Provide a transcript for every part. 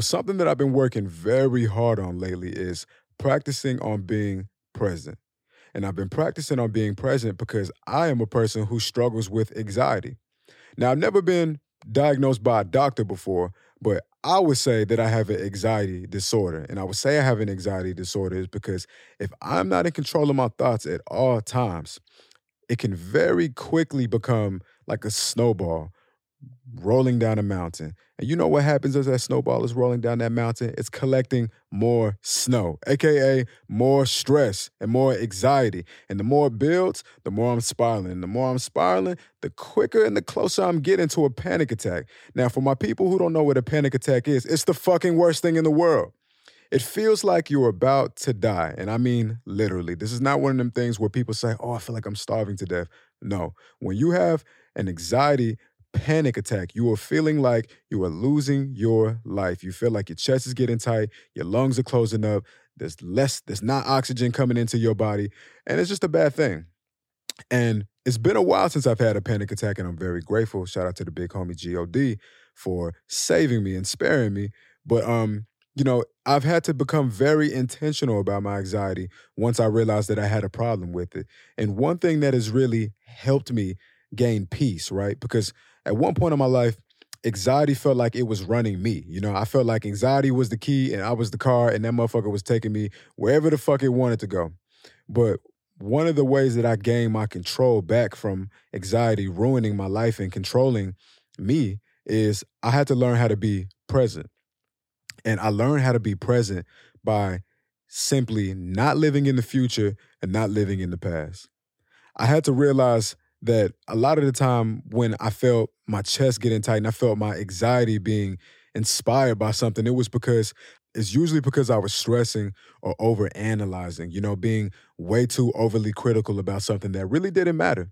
something that I've been working very hard on lately is practicing on being present. And I've been practicing on being present because I am a person who struggles with anxiety. Now, I've never been diagnosed by a doctor before, but I would say that I have an anxiety disorder. And I would say I have an anxiety disorder is because if I'm not in control of my thoughts at all times, it can very quickly become like a snowball rolling down a mountain. And you know what happens as that snowball is rolling down that mountain? It's collecting more snow, aka more stress and more anxiety. And the more it builds, the more I'm spiraling. And the more I'm spiraling, the quicker and the closer I'm getting to a panic attack. Now, for my people who don't know what a panic attack is, it's the fucking worst thing in the world. It feels like you're about to die. And I mean literally. This is not one of them things where people say, oh, I feel like I'm starving to death. No. When you have an anxiety panic attack. You are feeling like you are losing your life. You feel like your chest is getting tight, your lungs are closing up, there's less, there's not oxygen coming into your body, and it's just a bad thing. And it's been a while since I've had a panic attack, and I'm very grateful. Shout out to the big homie God for saving me and sparing me. But um, you know, I've had to become very intentional about my anxiety once I realized that I had a problem with it. And one thing that has really helped me gain peace, right? Because at one point in my life, anxiety felt like it was running me. You know, I felt like anxiety was the key and I was the car and that motherfucker was taking me wherever the fuck it wanted to go. But one of the ways that I gained my control back from anxiety ruining my life and controlling me is I had to learn how to be present. And I learned how to be present by simply not living in the future and not living in the past. I had to realize that a lot of the time when I felt my chest getting tight and I felt my anxiety being inspired by something, it was because it's usually because I was stressing or over analyzing, you know, being way too overly critical about something that really didn't matter.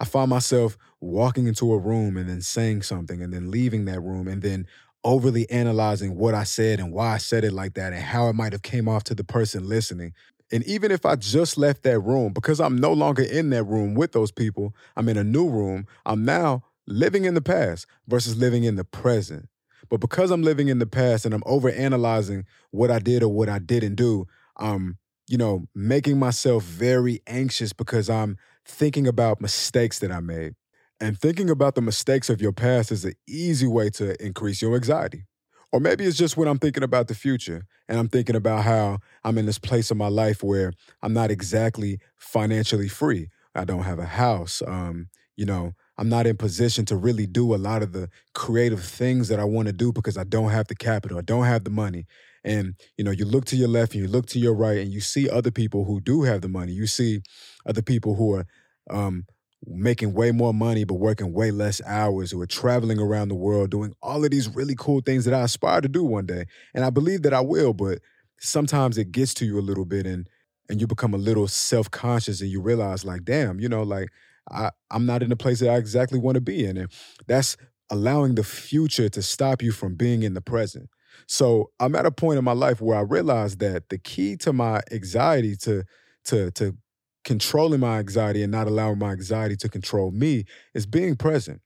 I found myself walking into a room and then saying something and then leaving that room and then overly analyzing what I said and why I said it like that and how it might have came off to the person listening. And even if I just left that room, because I'm no longer in that room with those people, I'm in a new room, I'm now living in the past versus living in the present. But because I'm living in the past and I'm over analyzing what I did or what I didn't do, I'm, you know, making myself very anxious because I'm thinking about mistakes that I made. And thinking about the mistakes of your past is an easy way to increase your anxiety. Or maybe it's just when I'm thinking about the future and I'm thinking about how I'm in this place of my life where I'm not exactly financially free. I don't have a house. Um, you know, I'm not in position to really do a lot of the creative things that I want to do because I don't have the capital, I don't have the money. And you know, you look to your left and you look to your right, and you see other people who do have the money. You see other people who are um, making way more money but working way less hours who are traveling around the world doing all of these really cool things that I aspire to do one day. And I believe that I will, but sometimes it gets to you a little bit and and you become a little self-conscious and you realize like damn, you know, like I I'm not in the place that I exactly want to be in and that's allowing the future to stop you from being in the present. So, I'm at a point in my life where I realize that the key to my anxiety to to to controlling my anxiety and not allowing my anxiety to control me is being present.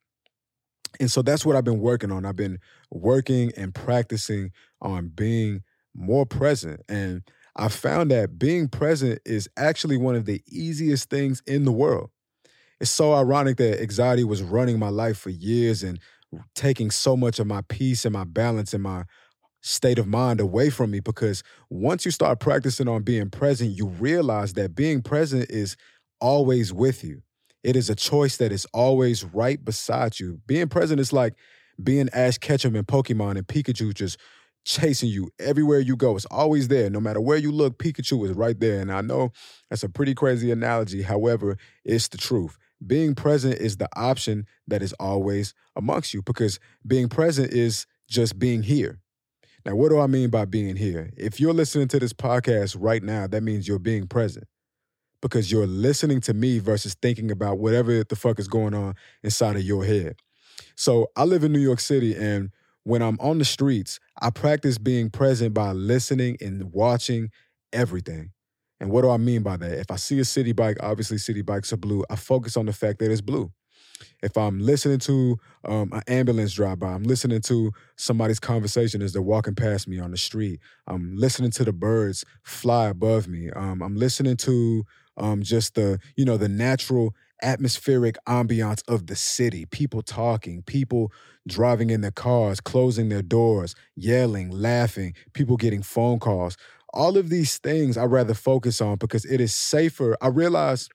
And so that's what I've been working on. I've been working and practicing on being more present. And I found that being present is actually one of the easiest things in the world. It's so ironic that anxiety was running my life for years and taking so much of my peace and my balance and my state of mind away from me because once you start practicing on being present, you realize that being present is always with you. It is a choice that is always right beside you. Being present is like being Ash Ketchum in Pokemon and Pikachu just chasing you everywhere you go. It's always there. No matter where you look, Pikachu is right there. And I know that's a pretty crazy analogy. However, it's the truth. Being present is the option that is always amongst you because being present is just being here. Now, what do I mean by being here? If you're listening to this podcast right now, that means you're being present because you're listening to me versus thinking about whatever the fuck is going on inside of your head. So I live in New York City, and when I'm on the streets, I practice being present by listening and watching everything. And what do I mean by that? If I see a Citi Bike, obviously Citi Bikes are blue, I focus on the fact that it's blue. If I'm listening to um, an ambulance drive by, I'm listening to somebody's conversation as they're walking past me on the street. I'm listening to the birds fly above me. Um, I'm listening to um, just the you know the natural atmospheric ambiance of the city people talking people driving in their cars closing their doors yelling laughing people getting phone calls all of these things i rather focus on because it is safer i realize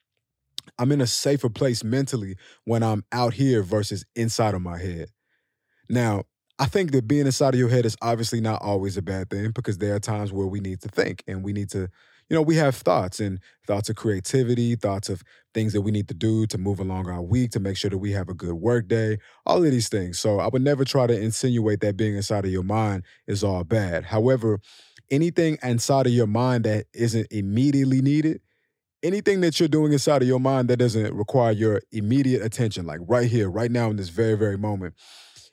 i'm in a safer place mentally when i'm out here versus inside of my head now I think that being inside of your head is obviously not always a bad thing because there are times where we need to think and we need to you know, we have thoughts and thoughts of creativity, thoughts of things that we need to do to move along our week, to make sure that we have a good work day, all of these things. So I would never try to insinuate that being inside of your mind is all bad. However, anything inside of your mind that isn't immediately needed, anything that you're doing inside of your mind that doesn't require your immediate attention, like right here, right now in this very, very moment,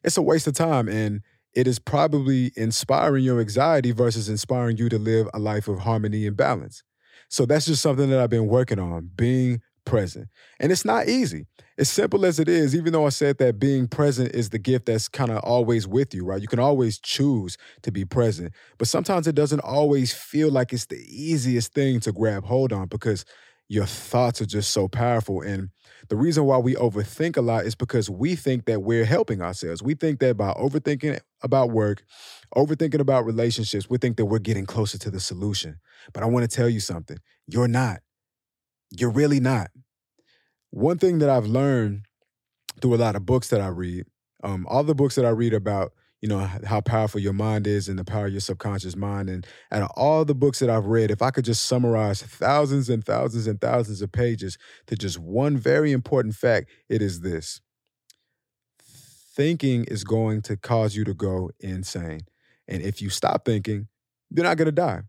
it's a waste of time. And it is probably inspiring your anxiety versus inspiring you to live a life of harmony and balance. So that's just something that I've been working on, being present. And it's not easy. As simple as it is, even though I said that being present is the gift that's kind of always with you, right? You can always choose to be present. But sometimes it doesn't always feel like it's the easiest thing to grab hold on because your thoughts are just so powerful. And the reason why we overthink a lot is because we think that we're helping ourselves. We think that by overthinking about work, overthinking about relationships, we think that we're getting closer to the solution. But I want to tell you something you're not. You're really not. One thing that I've learned through a lot of books that I read, um, all the books that I read about you know how powerful your mind is and the power of your subconscious mind and out of all the books that i've read if i could just summarize thousands and thousands and thousands of pages to just one very important fact it is this thinking is going to cause you to go insane and if you stop thinking you're not going to die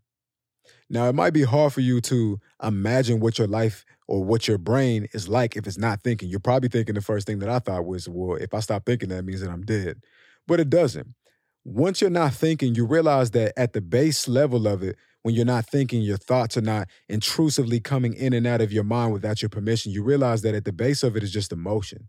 now it might be hard for you to imagine what your life or what your brain is like if it's not thinking you're probably thinking the first thing that i thought was well if i stop thinking that means that i'm dead but it doesn't. Once you're not thinking, you realize that at the base level of it, when you're not thinking, your thoughts are not intrusively coming in and out of your mind without your permission. You realize that at the base of it is just emotion.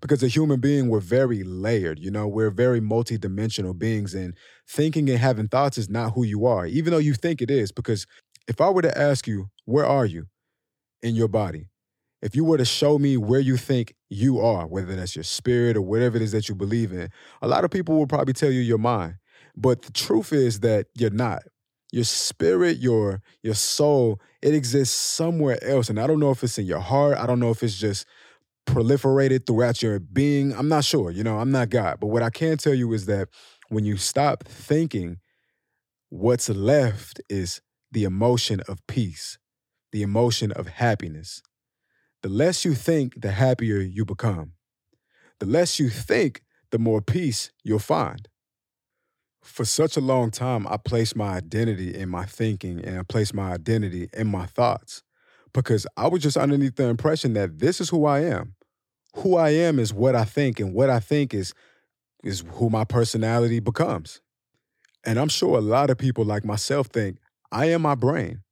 Because a human being, we're very layered, you know, we're very multidimensional beings, and thinking and having thoughts is not who you are, even though you think it is. Because if I were to ask you, where are you in your body? if you were to show me where you think you are, whether that's your spirit or whatever it is that you believe in, a lot of people will probably tell you your mind. But the truth is that you're not. Your spirit, your your soul, it exists somewhere else. And I don't know if it's in your heart. I don't know if it's just proliferated throughout your being. I'm not sure. You know, I'm not God. But what I can tell you is that when you stop thinking, what's left is the emotion of peace, the emotion of happiness, the less you think, the happier you become. The less you think, the more peace you'll find. For such a long time, I placed my identity in my thinking and I placed my identity in my thoughts because I was just underneath the impression that this is who I am. Who I am is what I think, and what I think is, is who my personality becomes. And I'm sure a lot of people like myself think I am my brain.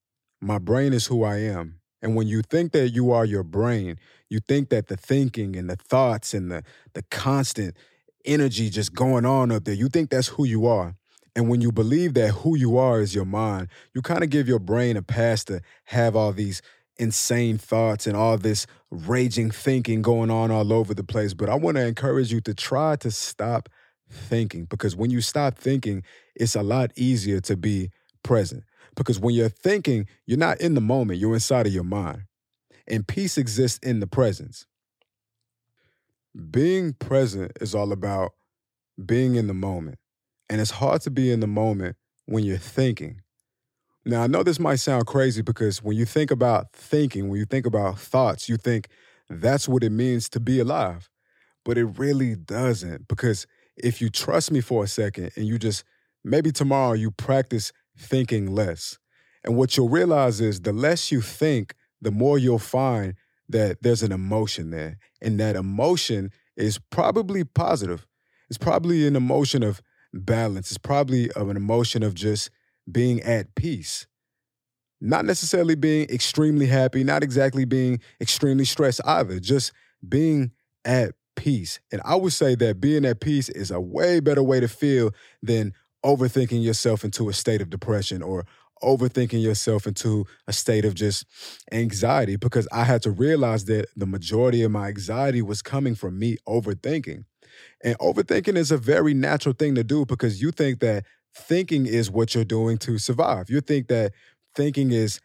My brain is who I am. And when you think that you are your brain, you think that the thinking and the thoughts and the, the constant energy just going on up there, you think that's who you are. And when you believe that who you are is your mind, you kind of give your brain a pass to have all these insane thoughts and all this raging thinking going on all over the place. But I want to encourage you to try to stop thinking because when you stop thinking, it's a lot easier to be present. Because when you're thinking, you're not in the moment, you're inside of your mind. And peace exists in the presence. Being present is all about being in the moment. And it's hard to be in the moment when you're thinking. Now, I know this might sound crazy because when you think about thinking, when you think about thoughts, you think that's what it means to be alive. But it really doesn't. Because if you trust me for a second and you just, maybe tomorrow you practice thinking less. And what you'll realize is the less you think, the more you'll find that there's an emotion there. And that emotion is probably positive. It's probably an emotion of balance. It's probably an emotion of just being at peace. Not necessarily being extremely happy, not exactly being extremely stressed either, just being at peace. And I would say that being at peace is a way better way to feel than overthinking yourself into a state of depression or overthinking yourself into a state of just anxiety because I had to realize that the majority of my anxiety was coming from me overthinking. And overthinking is a very natural thing to do because you think that thinking is what you're doing to survive. You think that thinking is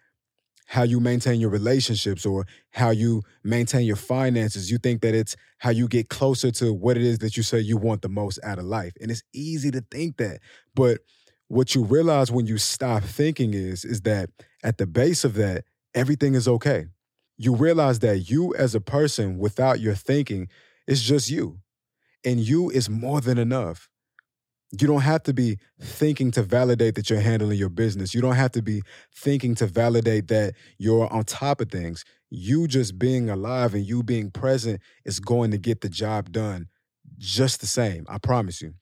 how you maintain your relationships or how you maintain your finances. You think that it's how you get closer to what it is that you say you want the most out of life. And it's easy to think that. But what you realize when you stop thinking is is that at the base of that, everything is okay. You realize that you as a person without your thinking is just you. And you is more than enough. You don't have to be thinking to validate that you're handling your business. You don't have to be thinking to validate that you're on top of things. You just being alive and you being present is going to get the job done just the same. I promise you.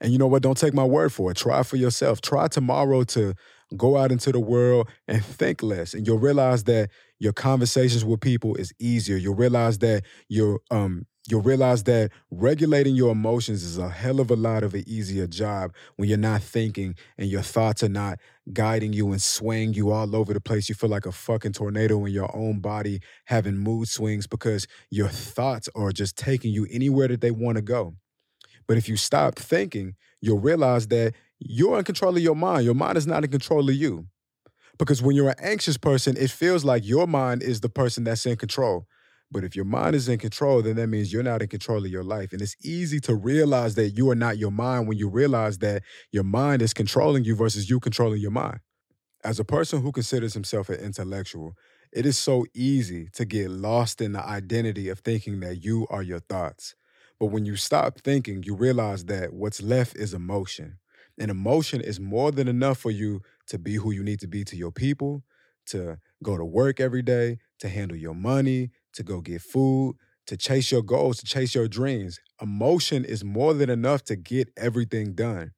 And you know what? Don't take my word for it. Try for yourself. Try tomorrow to go out into the world and think less. And you'll realize that your conversations with people is easier. You'll realize that your um you'll realize that regulating your emotions is a hell of a lot of an easier job when you're not thinking and your thoughts are not guiding you and swaying you all over the place. You feel like a fucking tornado in your own body, having mood swings because your thoughts are just taking you anywhere that they want to go. But if you stop thinking, you'll realize that you're in control of your mind. Your mind is not in control of you. Because when you're an anxious person, it feels like your mind is the person that's in control. But if your mind is in control, then that means you're not in control of your life. And it's easy to realize that you are not your mind when you realize that your mind is controlling you versus you controlling your mind. As a person who considers himself an intellectual, it is so easy to get lost in the identity of thinking that you are your thoughts. But when you stop thinking, you realize that what's left is emotion. And emotion is more than enough for you to be who you need to be to your people, to go to work every day, to handle your money, to go get food, to chase your goals, to chase your dreams. Emotion is more than enough to get everything done.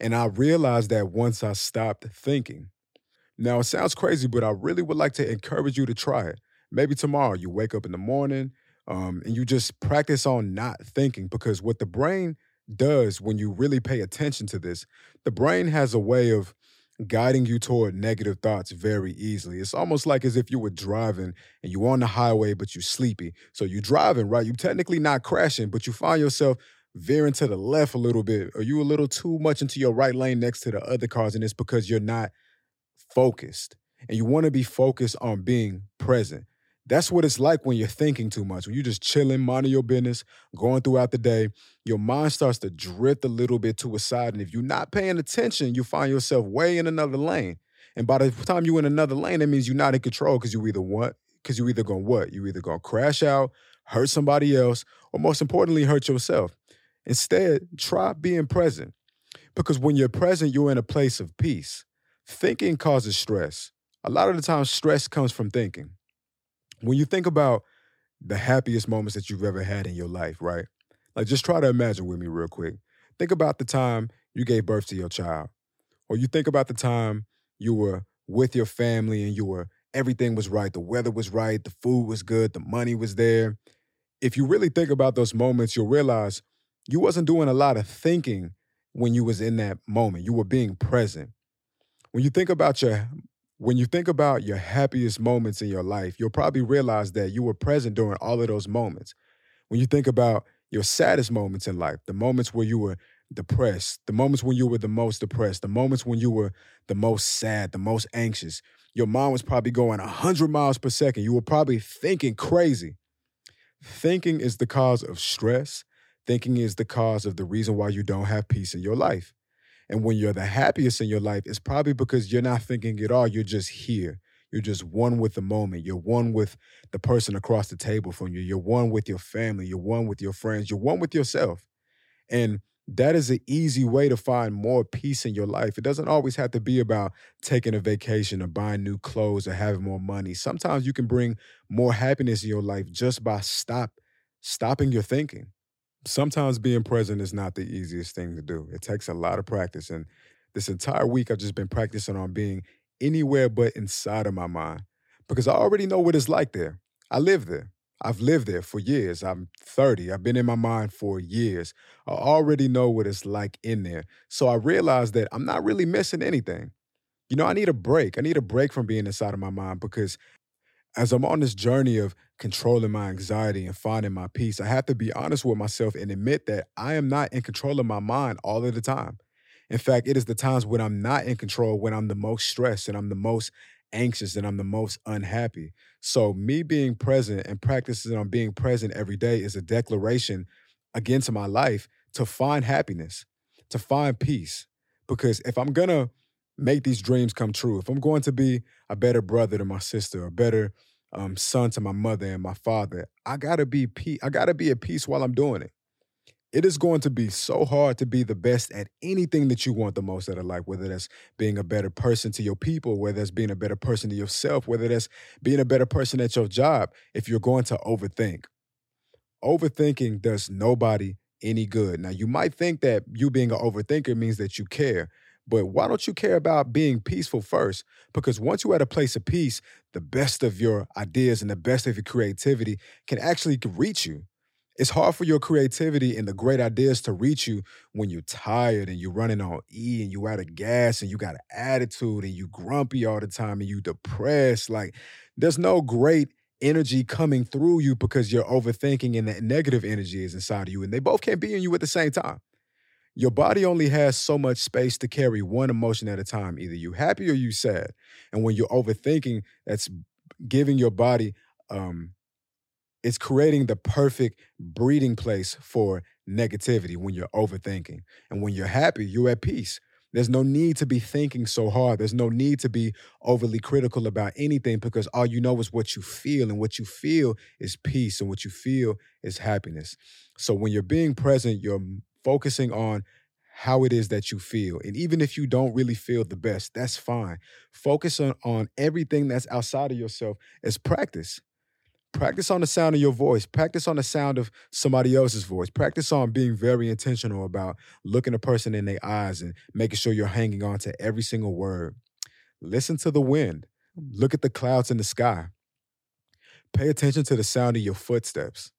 And I realized that once I stopped thinking. Now, it sounds crazy, but I really would like to encourage you to try it. Maybe tomorrow you wake up in the morning um, and you just practice on not thinking because what the brain does when you really pay attention to this, the brain has a way of guiding you toward negative thoughts very easily. It's almost like as if you were driving and you're on the highway, but you're sleepy. So you're driving, right? You're technically not crashing, but you find yourself veering to the left a little bit, or you a little too much into your right lane next to the other cars, and it's because you're not focused. And you want to be focused on being present. That's what it's like when you're thinking too much. When you're just chilling, minding your business, going throughout the day, your mind starts to drift a little bit to a side. And if you're not paying attention, you find yourself way in another lane. And by the time you're in another lane, that means you're not in control because you either what? Because you either gonna what? You either gonna crash out, hurt somebody else, or most importantly, hurt yourself. Instead, try being present. Because when you're present, you're in a place of peace. Thinking causes stress. A lot of the time, stress comes from thinking when you think about the happiest moments that you've ever had in your life, right? Like just try to imagine with me real quick. Think about the time you gave birth to your child. Or you think about the time you were with your family and you were everything was right, the weather was right, the food was good, the money was there. If you really think about those moments, you'll realize you wasn't doing a lot of thinking when you was in that moment. You were being present. When you think about your when you think about your happiest moments in your life, you'll probably realize that you were present during all of those moments. When you think about your saddest moments in life, the moments where you were depressed, the moments when you were the most depressed, the moments when you were the most sad, the most anxious, your mind was probably going 100 miles per second. You were probably thinking crazy. Thinking is the cause of stress. Thinking is the cause of the reason why you don't have peace in your life. And when you're the happiest in your life, it's probably because you're not thinking at all. You're just here. You're just one with the moment. You're one with the person across the table from you. You're one with your family. You're one with your friends. You're one with yourself. And that is an easy way to find more peace in your life. It doesn't always have to be about taking a vacation or buying new clothes or having more money. Sometimes you can bring more happiness in your life just by stop stopping your thinking sometimes being present is not the easiest thing to do. It takes a lot of practice. And this entire week, I've just been practicing on being anywhere but inside of my mind because I already know what it's like there. I live there. I've lived there for years. I'm 30. I've been in my mind for years. I already know what it's like in there. So I realized that I'm not really missing anything. You know, I need a break. I need a break from being inside of my mind because as I'm on this journey of controlling my anxiety and finding my peace, I have to be honest with myself and admit that I am not in control of my mind all of the time. In fact, it is the times when I'm not in control when I'm the most stressed and I'm the most anxious and I'm the most unhappy. So, me being present and practicing on being present every day is a declaration against my life to find happiness, to find peace. Because if I'm gonna make these dreams come true, if I'm going to be a better brother to my sister, a better um, son to my mother and my father, I gotta be pe- I gotta be at peace while I'm doing it. It is going to be so hard to be the best at anything that you want the most out of life, whether that's being a better person to your people, whether that's being a better person to yourself, whether that's being a better person at your job, if you're going to overthink. Overthinking does nobody any good. Now, you might think that you being an overthinker means that you care, but why don't you care about being peaceful first? Because once you're at a place of peace, the best of your ideas and the best of your creativity can actually reach you. It's hard for your creativity and the great ideas to reach you when you're tired and you're running on E and you're out of gas and you got an attitude and you grumpy all the time and you depressed. Like there's no great energy coming through you because you're overthinking and that negative energy is inside of you and they both can't be in you at the same time. Your body only has so much space to carry one emotion at a time. Either you're happy or you're sad. And when you're overthinking, that's giving your body um, it's creating the perfect breeding place for negativity when you're overthinking. And when you're happy, you're at peace. There's no need to be thinking so hard. There's no need to be overly critical about anything because all you know is what you feel. And what you feel is peace. And what you feel is happiness. So when you're being present, you're focusing on how it is that you feel. And even if you don't really feel the best, that's fine. Focus on, on everything that's outside of yourself as practice. Practice on the sound of your voice. Practice on the sound of somebody else's voice. Practice on being very intentional about looking a person in their eyes and making sure you're hanging on to every single word. Listen to the wind. Look at the clouds in the sky. Pay attention to the sound of your footsteps.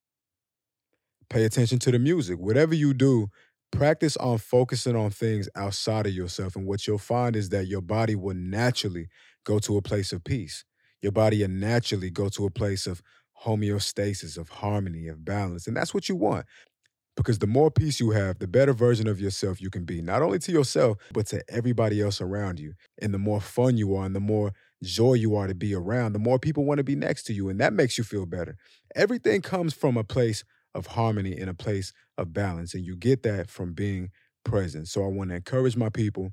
Pay attention to the music. Whatever you do, practice on focusing on things outside of yourself. And what you'll find is that your body will naturally go to a place of peace. Your body will naturally go to a place of homeostasis, of harmony, of balance. And that's what you want. Because the more peace you have, the better version of yourself you can be, not only to yourself, but to everybody else around you. And the more fun you are and the more joy you are to be around, the more people want to be next to you. And that makes you feel better. Everything comes from a place of harmony in a place of balance. And you get that from being present. So I want to encourage my people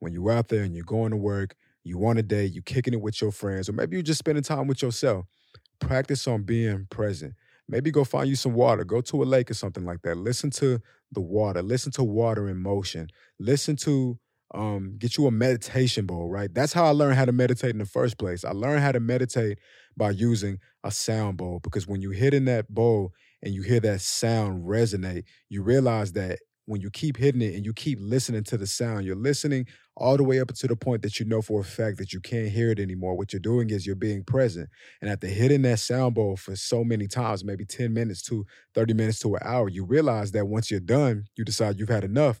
when you're out there and you're going to work, you want a day, you're kicking it with your friends, or maybe you're just spending time with yourself practice on being present. Maybe go find you some water, go to a lake or something like that. Listen to the water, listen to water in motion, listen to um, get you a meditation bowl, right? That's how I learned how to meditate in the first place. I learned how to meditate by using a sound bowl because when you hit in that bowl and you hear that sound resonate, you realize that when you keep hitting it and you keep listening to the sound, you're listening all the way up to the point that you know for a fact that you can't hear it anymore. What you're doing is you're being present. And after hitting that sound bowl for so many times, maybe 10 minutes to 30 minutes to an hour, you realize that once you're done, you decide you've had enough.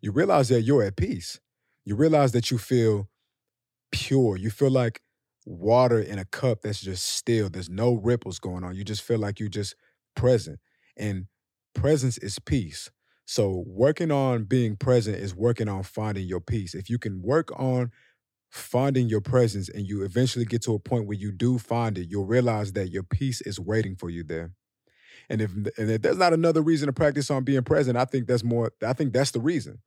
You realize that you're at peace. You realize that you feel pure. You feel like water in a cup that's just still. There's no ripples going on. You just feel like you're just present. And presence is peace. So working on being present is working on finding your peace. If you can work on finding your presence and you eventually get to a point where you do find it, you'll realize that your peace is waiting for you there. And if and if there's not another reason to practice on being present, I think that's more I think that's the reason.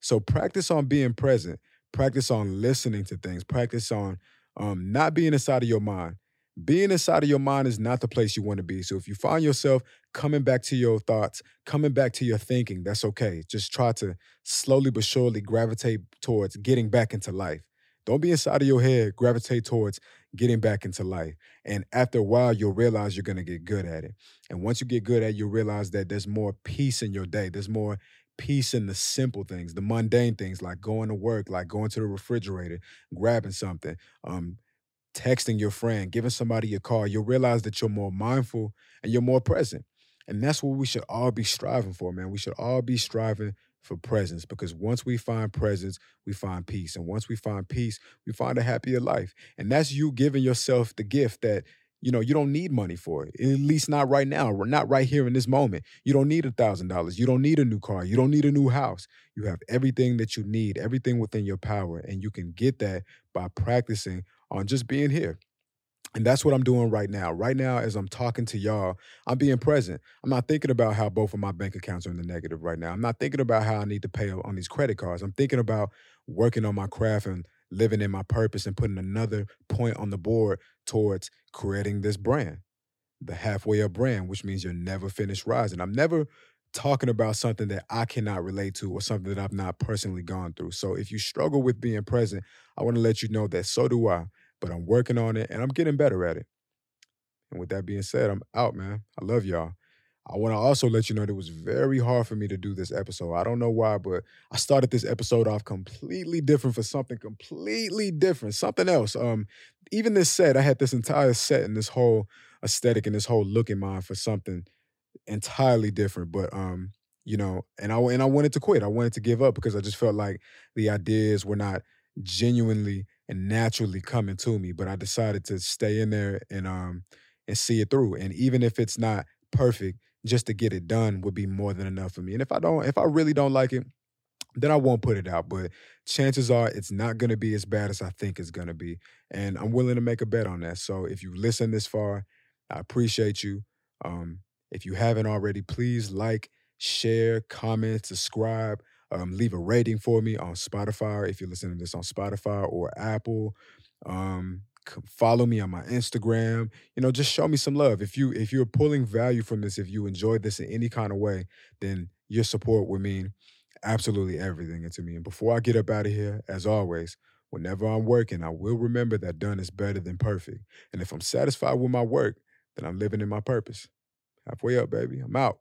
So practice on being present, practice on listening to things, practice on um, not being inside of your mind being inside of your mind is not the place you want to be. So if you find yourself coming back to your thoughts, coming back to your thinking, that's okay. Just try to slowly but surely gravitate towards getting back into life. Don't be inside of your head, gravitate towards getting back into life. And after a while, you'll realize you're going to get good at it. And once you get good at it, you'll realize that there's more peace in your day. There's more peace in the simple things, the mundane things like going to work, like going to the refrigerator, grabbing something, um, texting your friend, giving somebody a call, you'll realize that you're more mindful and you're more present. And that's what we should all be striving for, man. We should all be striving for presence because once we find presence, we find peace. And once we find peace, we find a happier life. And that's you giving yourself the gift that you know you don't need money for it at least not right now we're not right here in this moment you don't need a thousand dollars you don't need a new car you don't need a new house you have everything that you need everything within your power and you can get that by practicing on just being here and that's what I'm doing right now. Right now, as I'm talking to y'all, I'm being present. I'm not thinking about how both of my bank accounts are in the negative right now. I'm not thinking about how I need to pay on these credit cards. I'm thinking about working on my craft and living in my purpose and putting another point on the board towards creating this brand, the halfway up brand, which means you're never finished rising. I'm never talking about something that I cannot relate to or something that I've not personally gone through. So if you struggle with being present, I want to let you know that so do I but I'm working on it and I'm getting better at it. And with that being said, I'm out, man. I love y'all. I want to also let you know that it was very hard for me to do this episode. I don't know why, but I started this episode off completely different for something completely different, something else. Um, even this set, I had this entire set and this whole aesthetic and this whole look in mind for something entirely different. But um, you know, and I and I wanted to quit. I wanted to give up because I just felt like the ideas were not genuinely and naturally coming to me. But I decided to stay in there and um and see it through. And even if it's not perfect, just to get it done would be more than enough for me. And if I don't, if I really don't like it, then I won't put it out. But chances are it's not gonna be as bad as I think it's gonna be. And I'm willing to make a bet on that. So if you listen this far, I appreciate you. Um, if you haven't already, please like, share, comment, subscribe. Um, leave a rating for me on Spotify if you're listening to this on Spotify or Apple. Um, follow me on my Instagram. You know, just show me some love. If you if you're pulling value from this, if you enjoyed this in any kind of way, then your support would mean absolutely everything to me. And before I get up out of here, as always, whenever I'm working, I will remember that done is better than perfect. And if I'm satisfied with my work, then I'm living in my purpose. Halfway up, baby. I'm out.